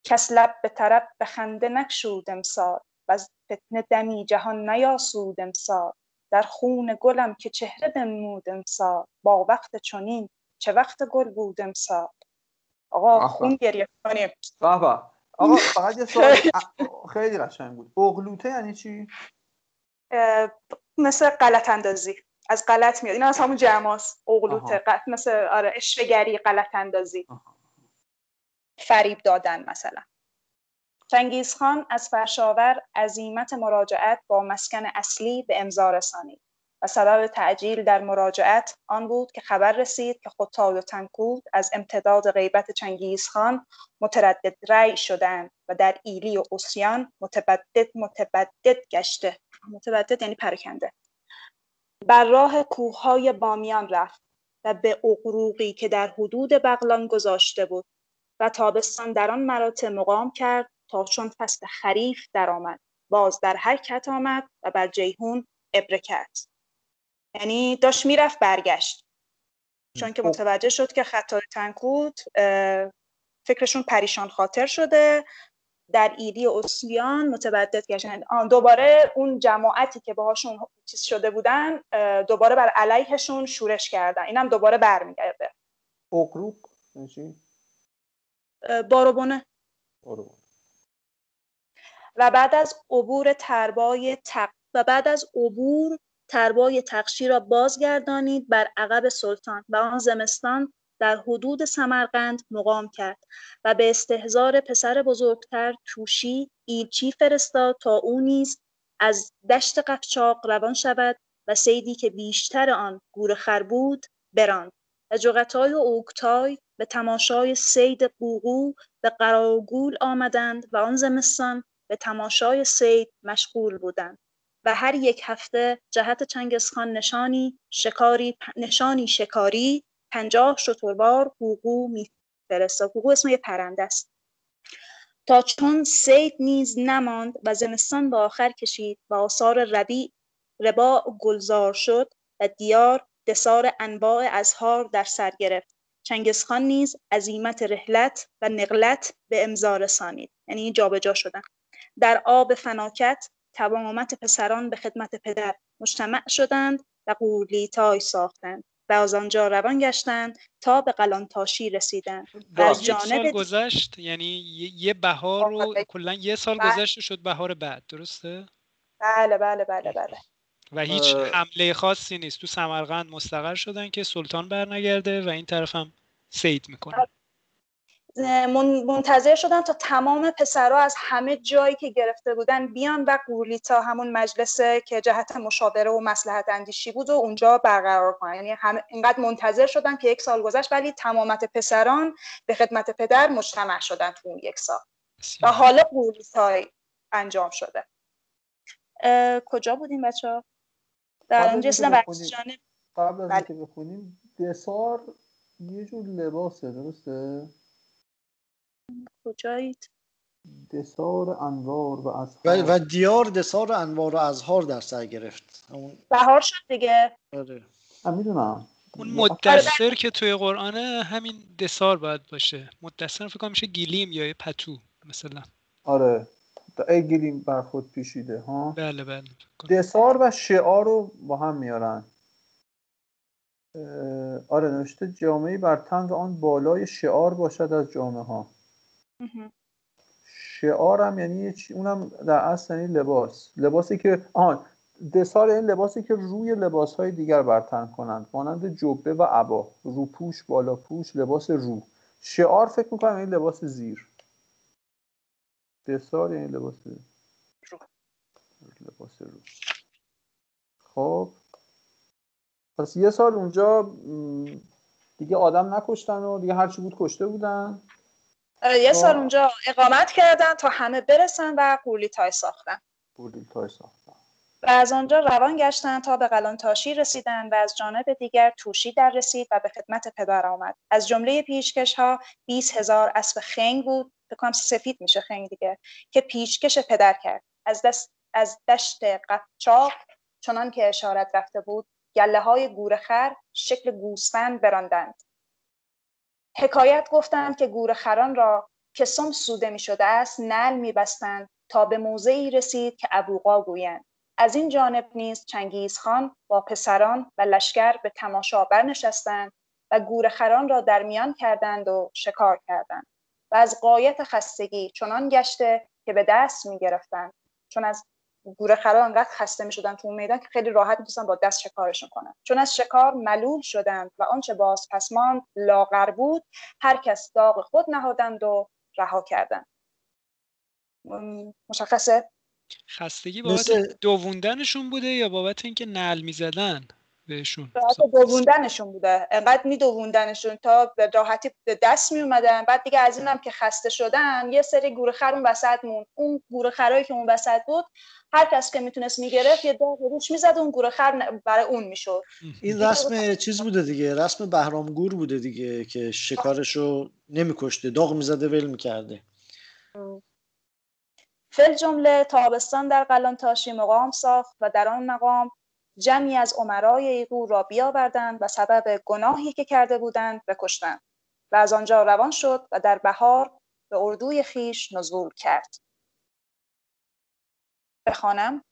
کس لب به طرب به خنده نگشود امسال از فتنه دمی جهان نیاسود امسال. در خون گلم که چهره بنمود امسال با وقت چنین چه وقت گل بود امسال. آقا خون گریه کنیم.
آقا فقط یه سوال خیلی. قشنگ بود. اغلوته یعنی چی؟
مثل غلط اندازی. از غلط میاد. این از همون جماس اغلوته مثل آره اشوگری غلط اندازی. فریب دادن مثلا. چنگیز خان از فرشاور عظیمت مراجعت با مسکن اصلی به امضا رسانید. و سبب تعجیل در مراجعت آن بود که خبر رسید که خطاب و تنکود از امتداد غیبت چنگیزخان متردد رأی شدند و در ایلی و اسیان متبدد متبدد گشته. متبدد یعنی پرکنده بر راه کوههای بامیان رفت و به اقروقی که در حدود بغلان گذاشته بود و تابستان در آن مراتع مقام کرد تا چون فصل خریف درآمد. باز در حرکت آمد و بر جیهون ابره کرد. یعنی داشت می‌رفت برگشت. چون که متوجه شد که خطای تنکود فکرشون پریشان خاطر شده. در ایدی اسلیان متبدد گشتن دوباره اون جماعتی که باهاشون چیز شده بودن دوباره بر علیهشون شورش کردن. اینم دوباره برمیگرده.
اقروق؟
باروبونه. و بعد از عبور تربای تق و بعد از عبور تربای تقشی را بازگردانید بر عقب سلطان و آن زمستان در حدود سمرقند مقام کرد و به استهزار پسر بزرگتر توشی ایلچی فرستاد تا او نیز از دشت قفچاق روان شود و سیدی که بیشتر آن گورخر بود براند. و جغتای و اوکتای به تماشای سید قوقو به قراگول آمدند و آن زمستان به تماشای سید مشغول بودند. و هر یک هفته جهت چنگزخان نشانی شکاری نشانی شکاری پنجاه شتربار قوقو میفرستاد. قوقو اسم یه پرنده است. تا چون سید نیز نماند و زمستان به آخر کشید و آثار ربیع ربا گلزار شد و دیار دسار انواع ازهار در سر گرفت. چنگزخان نیز عزیمت رحلت و نقلت به امضا رسانید. یعنی جابجا شدن. در آب فناکت تمامت پسران به خدمت پدر مجتمع شدند و قولیتای ساختند و از آنجا روان گشتند تا به قلانتاشی رسیدند. و از
یک سال
جانب
گذشت یعنی یه- بهار رو
بله.
کلا یه سال
بله.
گذشت و شد بهار بعد درسته؟
بله بله بله بله.
و هیچ. حمله خاصی نیست. تو سمرقند مستقر شدن که سلطان برنگرده و این طرف هم سید می‌کنه.
من- منتظر شدن تا تمام پسرها از همه جایی که گرفته بودن بیان و قولیتا همون مجلسه که جهت مشاوره و مسلحت اندیشی بود و اونجا برقرار کنن یعنی همه اینقدر منتظر شدن که یک سال گذشت ولی تمامت پسران به خدمت پدر مجتمع شدن تو اون یک سال و. حالا قولیتای انجام شده کجا بودیم بچه ها؟ در
قبل
آنجا
از اینکه قبل از
بله.
اینکه بخونیم دسار یه جور لباسه درسته
کجایید؟
دسار انوار و از
و, و دیار دسار انوار و ازهار در سر گرفت. همون
بهار شد دیگه.
آره.
می‌دونم.
اون مدثر که توی قرآنه همین دسار باید باشه. مدثر فکر کنم میشه گیلیم یا یه پتو مثلا.
آره. ای گیریم بر خود پیشیده ها؟
بله بله.
دسار و شعار رو با هم میارن. آره نوشته جامعه بر تن و آن بالای شعار باشد از جامعه ها
مهم.
شعار هم یعنی چی- اونم در اصل یعنی لباس. لباسی که آن دسار این لباسی که روی لباس های دیگر برتن کنند مانند جبه و عبا. روپوش بالا پوش لباس رو. شعار فکر می‌کنم این لباس زیر. دسار یعنی لباس. لباس رو. خب. پس یه سال اونجا دیگه آدم نکشتن و دیگه هرچی بود کشته بودن.
یه سال
آه.
اونجا اقامت کردن تا همه برسن و قولیتای ساختن.
بودی تای ساختن.
و از آنجا روان گشتند تا به قلانتاشی رسیدند و از جانب دیگر توشی در رسید و به خدمت پدر آمد. از جمله پیشکش ها 20 هزار اسب خنگ بود. فکر کنم سفید میشه خنگ دیگه که پیشکش پدر کرد. از دست از دشت قفچاق چنان که اشارت رفته بود گله های گورخر شکل گوسفند براندند. حکایت گفتند که گورخران را که سم سوده می شده است نل می بستند تا به موضعی رسید که ابوقا گویند. از این جانب نیز چنگیز خان با پسران و لشکر به تماشا برنشستند و گورخران را در میان کردند و شکار کردند و از قایت خستگی چنان گشته که به دست می گرفتند چون از گورخران انقدر خسته می شدن تو اون میدان که خیلی راحت می‌تونستن با دست شکارشون کنن. چون از شکار ملول شدند و آنچه باز پس ماند لاغر بود هر کس داغ خود نهادند و رها کردند. مشخصه؟
خستگی بابت
مثل-
دووندنشون بوده یا بابت اینکه نل می‌زدن؟ بهشون.
راحت دووندنشون بوده. انقدر می دووندنشون تا به راحتی به دست می اومدن بعد دیگه از اینم که خسته شدن یه سری گورخر اون وسط موند. اون گورخرایی که اون وسط بود هر کس که می‌تونست می‌گرفت یه داغ روش می‌زد اون گورخر ن- برای اون می‌شد.
این رسم چیز بوده دیگه. رسم بهرامگور بوده دیگه که شکارشو نمیکشته. داغ می‌زده ول می‌کرده.
فل جمله تابستان در قلانتاشی مقام ساخت و در آن مقام جمعی از عمرای ایغور را بیاوردند و سبب گناهی که کرده بودند بکشتند و از آنجا روان شد و در بهار به اردوی خیش نزول کرد. بخوانم.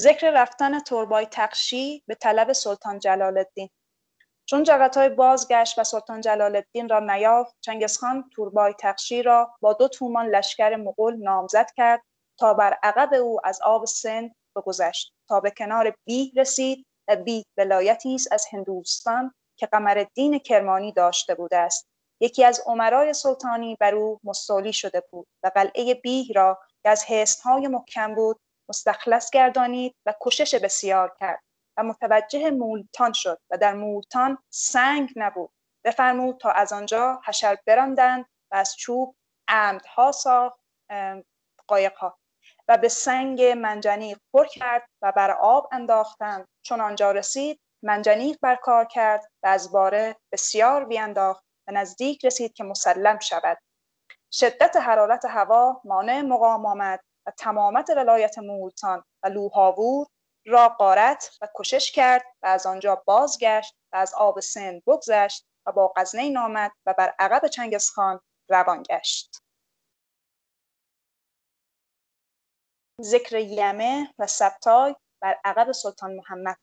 ذکر رفتن تربای تقشی به طلب سلطان جلال الدین چون جغتای بازگشت و سلطان جلال الدین را نیافت چنگزخان توربای تقشی را با دو تومان لشکر مغول نامزد کرد تا بر عقب او از آب سند بگذشت. تا به کنار بیه رسید و بیه ولایتی است از هندوستان که قمر الدین کرمانی داشته بوده است. یکی از عمرای سلطانی بر او مستولی شده بود و قلعه بیه را که از حصنهای محکم بود مستخلص گردانید و کشش بسیار کرد و متوجه مولتان شد و در مولتان سنگ نبود. بفرمود تا از آنجا حشر براندند و از چوب عمدها ساخت قایقها. و به سنگ منجنیق پر کرد و بر آب انداختند. چون آنجا رسید منجنیق بر کار کرد و از باره بسیار بیانداخت و نزدیک رسید که مسلم شود. شدت حرارت هوا مانع مقام آمد و تمامت ولایت مولتان و لوهاوور را قارت و کشش کرد و از آنجا بازگشت و از آب سند بگذشت و با قزنین آمد و بر عقب چنگسخان روان گشت. ذکر یمه و سبتای بر عقب سلطان محمد.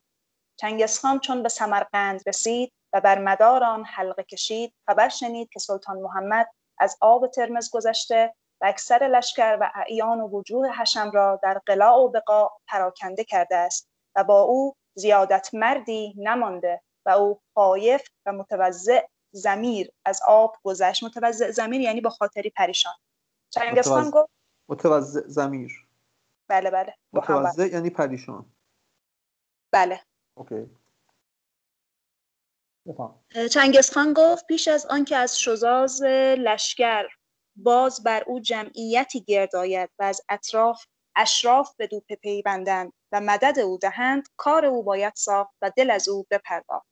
چنگسخان چون به سمرقند رسید و بر مدار آن حلقه کشید خبر شنید که سلطان محمد از آب ترمز گذشته و اکثر لشکر و اعیان و وجوه حشم را در قلاع و بقا پراکنده کرده است و با او زیادت مردی نمانده و او خایف و متوضع زمیر از آب گذشت. متوضع زمیر یعنی با خاطری پریشان. چنگسخان گفت
متوضع زمیر
بله بله.
متوضع یعنی پریشان.
بله.
اوکی.
چنگسخان گفت پیش از آنکه از شزاز لشکر باز بر او جمعیتی گرد آید و از اطراف اشراف به دو بندند و مدد او دهند کار او باید ساخت و دل از او بپرداخت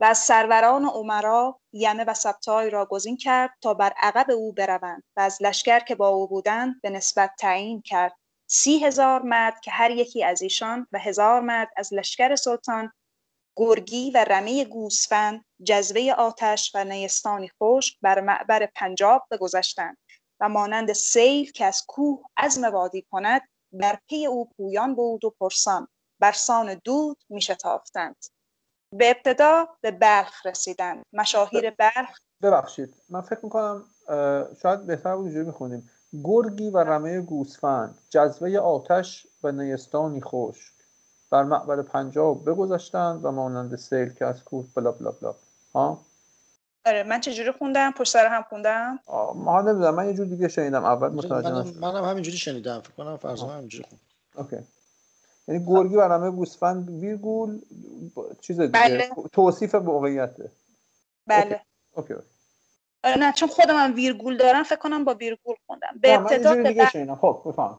و از سروران و عمرا یمه و سبتای را گزین کرد تا بر عقب او بروند و از لشکر که با او بودند به نسبت تعیین کرد. سی هزار مرد که هر یکی از ایشان و هزار مرد از لشکر سلطان گرگی و رمه گوسفند جذبه آتش و نیستانی خوش بر معبر پنجاب بگذشتند و مانند سیل که از کوه از وادی کند بر پی او پویان بود و پرسان برسان دود میشتافتند به ابتدا به بلخ رسیدند. مشاهیر بلخ.
ببخشید. من فکر می‌کنم شاید بهتر بود اینجوری می‌خونیم گرگی و رمه گوسفند جذبه آتش و نیستانی خوش بر معبر پنجاب بگذاشتند و مانند سیل که از کوه بلا بلا بلا. ها؟
آره من چجوری خوندم؟ پشت سر هم خوندم؟
ما نمی‌دونم من یه جور دیگه شنیدم. اول متوجه
منم, منم همینجوری شنیدم. فکر کنم فرضا همینجوری خوندم
OK. یعنی گرگی و رمه گوسفند ویرگول چیز دیگه
بله.
توصیف موقعیته
بله.
OK, OK.
آره نه چون خودم هم ویرگول دارم فکر کنم با ویرگول خوندم. به ابتدا
به شنیدم خب بفهم.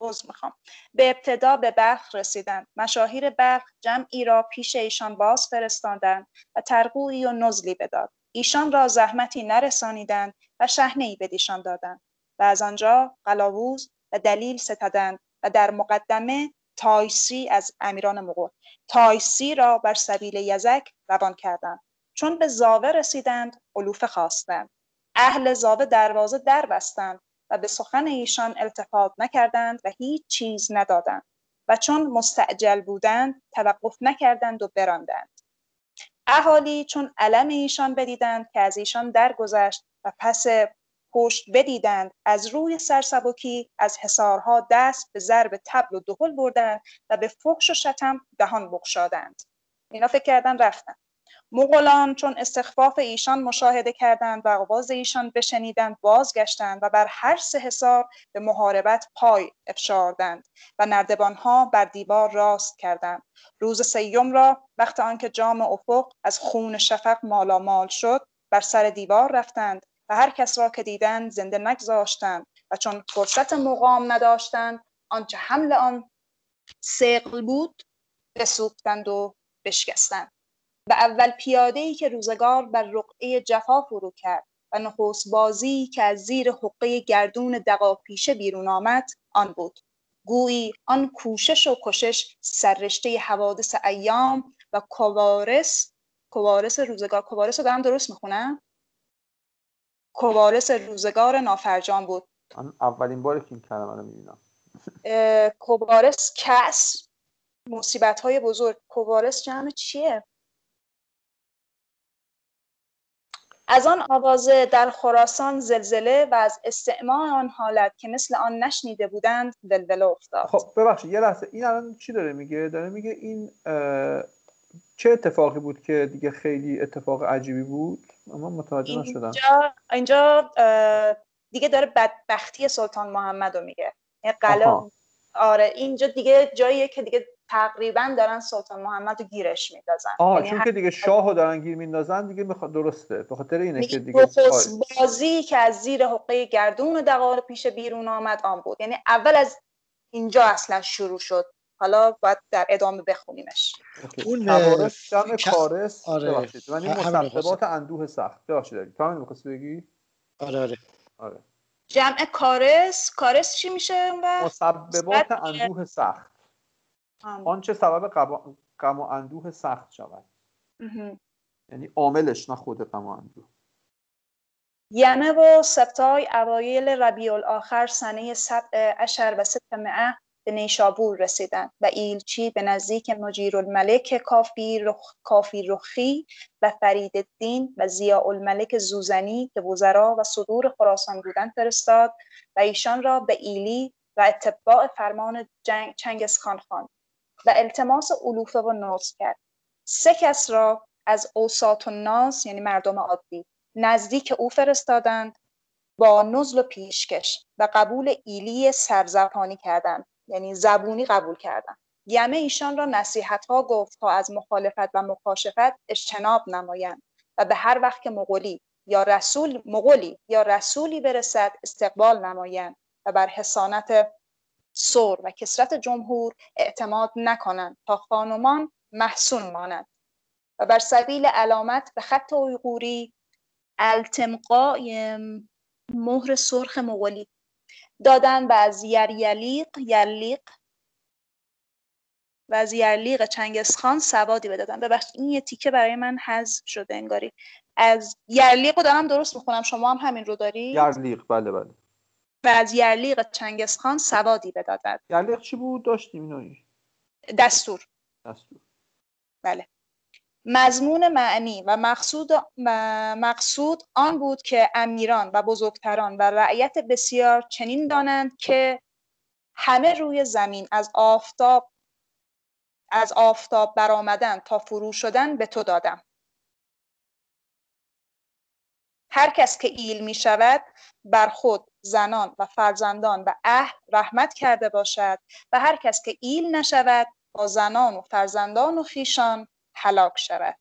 می‌خوام. به ابتدا به بلخ رسیدند مشاهیر بلخ جمعی را پیش ایشان باز فرستادند و ترقوی و نزلی بداد. ایشان را زحمتی نرسانیدند و شحنه ای بدیشان دادند و از آنجا قلاووز و دلیل ستدند و در مقدمه تایسی از امیران مغول. تایسی را بر سبیل یزک روان کردند. چون به زاوه رسیدند علوفه خواستند. اهل زاوه دروازه در بستند و به سخن ایشان التفات نکردند و هیچ چیز ندادند و چون مستعجل بودند توقف نکردند و براندند. اهالی چون علم ایشان بدیدند که از ایشان درگذشت و پس پشت بدیدند از روی سرسبکی از حسارها دست به ضرب تبل و دهل بردند و به فحش و شتم دهان بخشادند اینا فکر کردن رفتن. مغولان چون استخفاف ایشان مشاهده کردند و آواز ایشان بشنیدند بازگشتند و بر هر سه حصار به محاربت پای افشاردند و نردبانها بر دیوار راست کردند. روز سیوم را وقت آنکه جام افق از خون شفق مالامال شد بر سر دیوار رفتند و هر کس را که دیدند زنده نگذاشتند و چون فرصت مقام نداشتند آنچه حمل آن سقل بود بسوختند و بشکستند. و اول پیاده ای که روزگار بر رقعه جفا فرو کرد و نخست بازی که از زیر حقه گردون دقا پیشه بیرون آمد آن بود. گویی آن کوشش و کشش سررشته حوادث ایام و کوارس کوارس روزگار کوارس رو دارم درست می‌خونم؟ کوارس روزگار نافرجان بود.
من اولین باری که این کلمه رو می‌بینم.
کوارس کس مصیبت های بزرگ. کوارس جمع چیه؟ از آن آوازه در خراسان زلزله و از استعماع آن حالت که مثل آن نشنیده بودند ولوله افتاد.
خب ببخشید یه لحظه. این الان چی داره میگه؟ داره میگه این چه اتفاقی بود که دیگه خیلی اتفاق عجیبی بود؟ اما متوجه نشدم.
اینجا اینجا دیگه داره بدبختی سلطان محمد رو میگه. قلا آره اینجا دیگه جاییه که دیگه تقریبا دارن سلطان محمد رو گیرش میندازن.
آه یعنی چون که دیگه شاه رو دارن گیر میندازن دیگه می‌خواد درسته. به خاطر اینه که دیگه
بازی که از زیر حقه گردون و دقار پیش بیرون آمد آن بود. یعنی اول از اینجا اصلا شروع شد. حالا باید در ادامه بخونیمش.
اون جمع کارس آره. من این مسببات اندوه سخت. ببخشید. تو همین می‌خواستی بگی؟
آره آره.
آره.
جمع کارس. کارس چی میشه اون
مسببات اندوه سخت. آنچه سبب غم و اندوه سخت شود. یعنی عاملش نه خود غم و اندوه.
یمه و سبتای اوایل ربیع الاخر سنه سبع اشر و ست مئه به نیشابور رسیدند. و ایلچی به نزدیک مجیر الملک کافی, رخ، کافی رخی و فرید الدین و زیاء الملک زوزنی که وزرا و صدور خراسان بودند فرستاد و ایشان را به ایلی و اتباع فرمان جنگ چنگس خان خواند. و التماس علوفه و ناز کرد. سه کس را از اوساط و ناز یعنی مردم عادی نزدیک او فرستادند با نزل و پیشکش و قبول ایلی سرزبانی کردند یعنی زبونی قبول کردن یمه ایشان را نصیحت ها گفت تا از مخالفت و مکاشفت اجتناب نمایند و به هر وقت که مغولی یا رسول مغولی یا رسولی برسد استقبال نمایند و بر حسانت سور و کسرت جمهور اعتماد نکنند تا خانمان محسون مانند. و بر سبیل علامت به خط اویغوری التمقای مهر سرخ مغولی. دادن و از یریلیق یرلیق و از یرلیق چنگسخان سوادی بدادن. ببخشید این یه تیکه برای من حذف شده انگاری. از یرلیق رو دارم درست می‌خونم؟ شما هم همین رو داری؟
یرلیق بله بله.
و از یرلیق چنگسخان سوادی بدادد
یرلیق چی بود؟ داشتیم اینایی
دستور.
دستور.
بله. مضمون معنی و مقصود, مقصود آن بود که امیران و بزرگتران و رعیت بسیار چنین دانند که همه روی زمین از آفتاب از آفتاب برآمدن تا فرو شدن به تو دادم. هر کس که ایل می شود بر خود زنان و فرزندان و اهل رحمت کرده باشد و هر کس که ایل نشود با زنان و فرزندان و خیشان هلاک شود.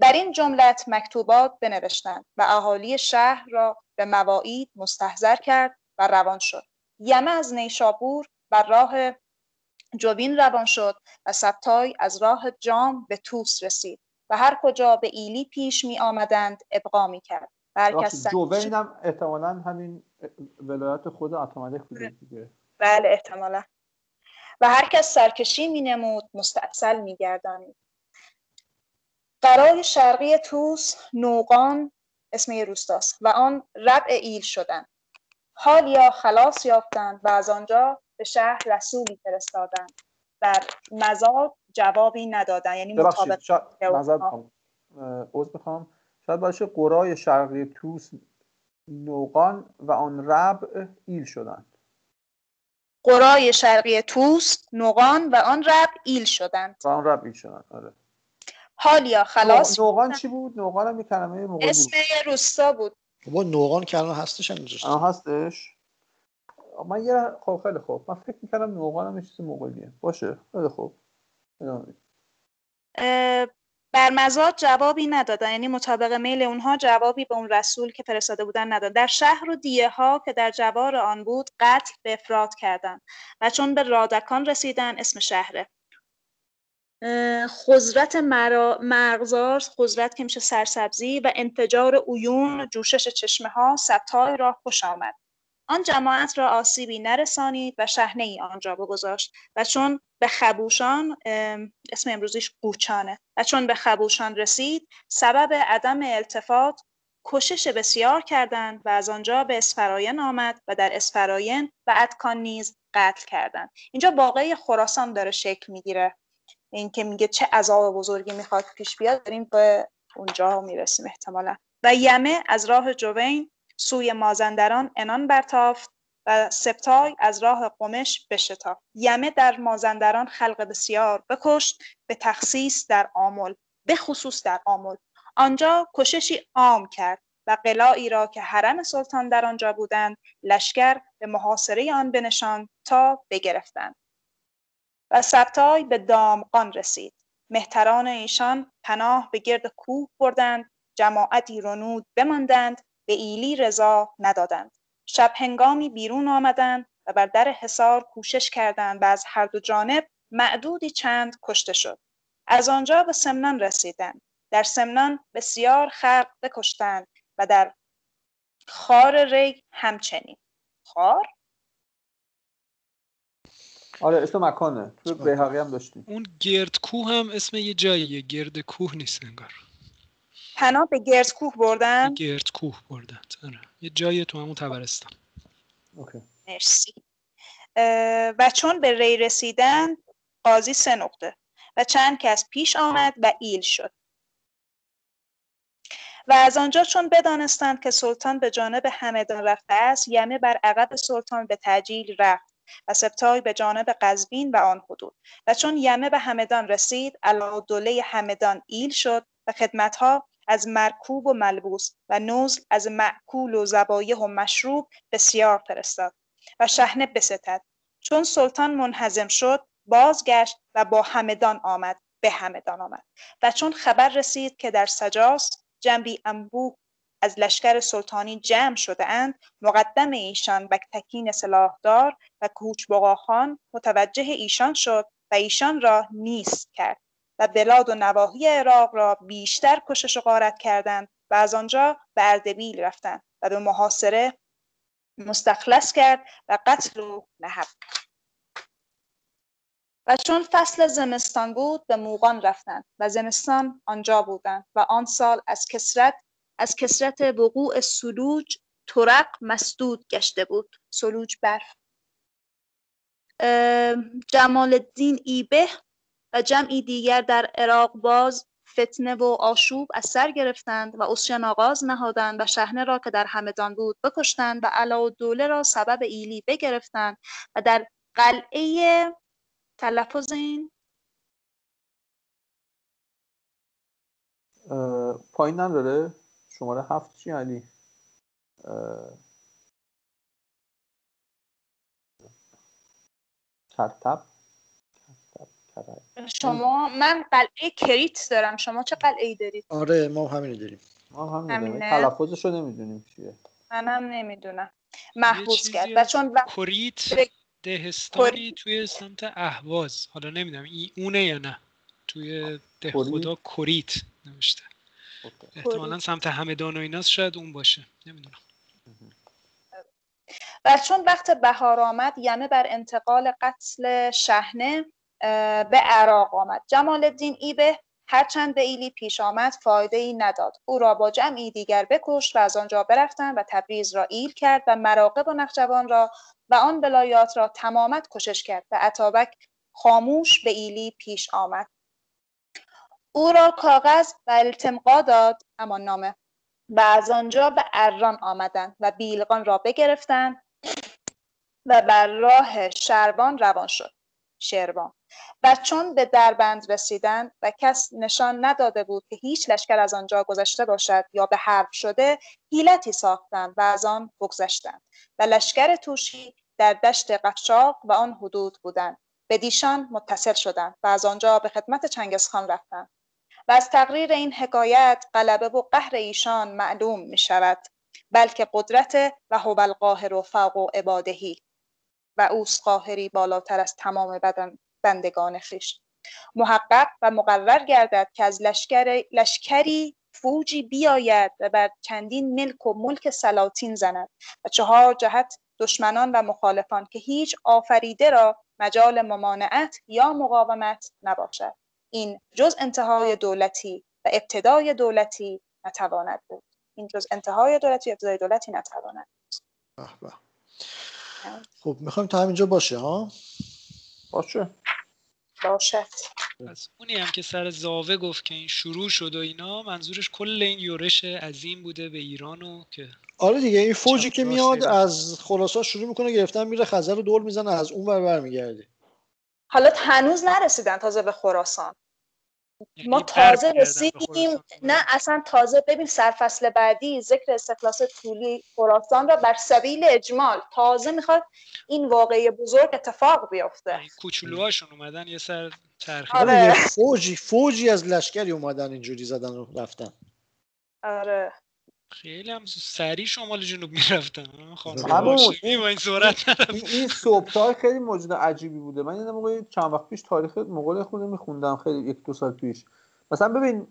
در این جملت مکتوبات بنوشتند و اهالی شهر را به مواعید مستحضر کرد و روان شد. یمه از نیشابور بر راه جوین روان شد و سبتای از راه جام به توس رسید و هر کجا به ایلی پیش می آمدند ابقا می کرد
جوین هم احتمالا همین ولایت خود اتمالک بوده دیگه.
بله احتمالا. و هر کس سرکشی می نمود مستاصل می گردانید قرای شرقی توس نوقان اسم یه روستاست و آن ربع ایل شدند حال یا خلاص یافتند و از آنجا به شهر رسولی فرستادند. در مزاد جوابی ندادن یعنی مطابق
مزاد عوض بخوام شاید باشه قرای شرقی توس نوقان و آن ربع ایل شدند.
قرای شرقی توس نوقان و آن ربع ایل شدند.
و آن ربع ایل شدند آره.
حالیا خلاص.
نوغان چی بود؟ نوغان هم یه کلمه مغولی
اسم یه روستا بود.
با نوغان که الان هستش
الان هستش. من یه خب خیلی خوب. من فکر می‌کردم نوغان هم یه چیز مغولیه باشه خیلی خوب.
بر مزاد جوابی ندادن. یعنی مطابق میل اونها جوابی به اون رسول که فرستاده بودن نداد در شهر و دیه ها که در جوار آن بود قتل به افراد کردند و چون به رادکان رسیدن اسم شهره. خضرت مرغزار خضرت که میشه سرسبزی و انفجار اویون جوشش چشمه ها ستای را خوش آمد. آن جماعت را آسیبی نرسانید و شهنه ای آنجا بگذاشت و چون به خبوشان اسم امروزیش قوچانه و چون به خبوشان رسید سبب عدم التفات کشش بسیار کردند و از آنجا به اسفراین آمد و در اسفراین و ادکان نیز قتل کردند. اینجا واقعی خراسان داره شکل می‌گیره. اینکه میگه چه عذاب بزرگی می‌خواد پیش بیاد داریم به اونجا می‌رسیم احتمالا. و یمه از راه جوین سوی مازندران انان برتافت و سپتای از راه قمش بشتافت. یمه در مازندران خلق بسیار بکشت به تخصیص در آمل به خصوص در آمل. آنجا کششی عام کرد و قلاعی را که حرم سلطان در آنجا بودند لشکر به محاصره آن بنشان تا بگرفتند. و سبتای به دامقان رسید. مهتران ایشان پناه به گرد کوه بردند جماعتی رنود بماندند به ایلی رضا ندادند. شب هنگامی بیرون آمدند و بر در حصار کوشش کردند و از هر دو جانب معدودی چند کشته شد. از آنجا به سمنان رسیدند. در سمنان بسیار خلق بکشتند و در خار ری همچنین. خار؟
آره اسم مکانه. تو بیهقی هم داشتیم.
اون گرد کوه هم اسم یه جاییه. گرد کوه نیست انگار.
پناه به گرد کوه بردن؟
گرد کوه بردن آره. یه جایی تو همون تبرستان.
اوکی.
مرسی. و چون به ری رسیدن قاضی سه نقطه. و چند کس پیش آمد و ایل شد. و از آنجا چون بدانستند که سلطان به جانب همدان رفته است یمه بر عقب سلطان به تعجیل رفت و سبتای به جانب قزوین و آن حدود. و چون یمه به همدان رسید دوله همدان ایل شد و خدمتها از مرکوب و ملبوس و نزل از معکول و زبایه و مشروب بسیار فرستاد و شهنه بستد. چون سلطان منحزم شد بازگشت و با همدان آمد به همدان آمد. و چون خبر رسید که در سجاس جنبی انبوه از لشکر سلطانی جمع شده اند مقدم ایشان بکتکین سلاحدار و کوچبقاخان متوجه ایشان شد و ایشان را نیست کرد. و بلاد و نواحی عراق را بیشتر کشش و غارت کردند و از آنجا به اردبیل رفتند و به محاصره مستخلص کرد و قتل و نهب. و چون فصل زمستان بود به موغان رفتند و زمستان آنجا بودند و آن سال از کسرت از کسرت وقوع سلوج ترق مسدود گشته بود. سلوج برف. جمال الدین ایبه و جمعی دیگر در عراق باز فتنه و آشوب از سر گرفتند و اسیان آغاز نهادند و شهنه را که در همدان بود بکشتند و دوله را سبب ایلی بگرفتند و در قلعه تلفظ این
پایین نداره؟ شماره هفت چی علی؟ کرتب
شما من قلعه کریت دارم. شما چه قلعه ای دارید؟
آره ما همینو داریم.
ما هم همینه. تلفظش رو نمی‌دونیم چیه.
منم نمی‌دونم. محبوس کرد. و چون
کریت دهستانی توی سمت اهواز. حالا نمی‌دونم این اونه یا نه. توی ده خدا کریت نوشته. احتمالا سمت همدان و ایناست. شاید اون باشه. نمی‌دونم.
و چون وقت بهار آمد یمه بر انتقال قتل شهنه به عراق آمد. جمال الدین ایبه هرچند به ایلی پیش آمد فایده ای نداد. او را با جمعی دیگر بکشت و از آنجا برفتند و تبریز را ایل کرد و مراقب و نخجوان را و آن ولایات را تمامت کشش کرد و عطابک خاموش به ایلی پیش آمد. او را کاغذ و التمقا داد اما نامه. و از آنجا به اران آمدند و بیلقان را بگرفتند و بر راه شربان روان شد. شربان و چون به دربند رسیدند و کس نشان نداده بود که هیچ لشکر از آنجا گذشته باشد یا به حرب شده حیلتی ساختند و از آن بگذشتند و لشکر توشی در دشت قفشاق و آن حدود بودند. به دیشان متصل شدند و از آنجا به خدمت چنگزخان رفتند. و از تقریر این حکایت غلبه و قهر ایشان معلوم می شود بلکه قدرت و هو القاهر و فوق عبادهی و اوس قاهری بالاتر از تمام بدن. بندگان خیش محقق و مقرر گردد که از لشکر لشکری فوجی بیاید و بر چندین ملک و ملک سلاطین زند و چهار جهت دشمنان و مخالفان که هیچ آفریده را مجال ممانعت یا مقاومت نباشد. این جز انتهای دولتی و ابتدای دولتی نتواند بود. این جز انتهای دولتی و ابتدای دولتی نتواند بود.
خب می‌خوایم تا همینجا باشه ها؟
باشه.
باشد
پس اونی هم که سر زاوه گفت که این شروع شد و اینا منظورش کل این یورش عظیم بوده به ایران و که
آره دیگه این فوجی که میاد از خلاصا شروع می‌کنه گرفتن میره خزر رو دور می‌زنه از اون بر برمیگرده.
حالا هنوز نرسیدن تازه به خراسان. ما تازه رسیدیم نه اصلا تازه ببین سرفصل بعدی ذکر استخلاص طولی خراسان را بر سبیل اجمال تازه می‌خواد این واقعی بزرگ اتفاق بیفته.
یعنی کوچولوهاشون اومدن یه سر
چرخی آره. فوجی فوجی از لشکری اومدن اینجوری زدن و رفتن.
آره.
خیلی هم سریع شمال جنوب می‌رفتن
این این صبح خیلی موجود عجیبی بوده. من یه موقع چند وقت پیش تاریخ مغول خود میخوندم خیلی یک دو سال پیش. مثلا ببین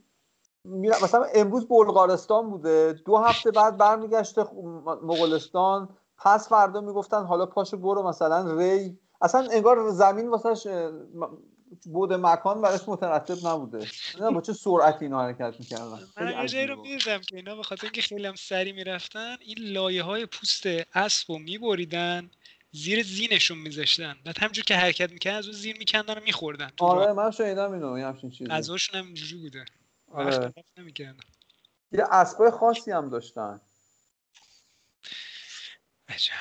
مثلا امروز بلغارستان بوده. دو هفته بعد برمیگشته مغولستان. پس فردا می‌گفتن حالا پاشو برو مثلا ری اصلا انگار زمین واسه بود مکان براش مترتب نبوده. نه با چه سرعتی اینا حرکت می‌کردن؟
من یه جایی رو می‌دیدم که اینا به خاطر اینکه خیلی هم سری می‌رفتن این لایه های پوست اسب رو میبریدن زیر زینشون میذاشتن. بعد همجور که حرکت می‌کردن از اون زیر میکندن و میخوردن.
آره من شنیدم اینو همچین چیزی.
غذاشون هم اینجوری بوده.
آره. یه اسبای خاصی هم داشتن. عجب.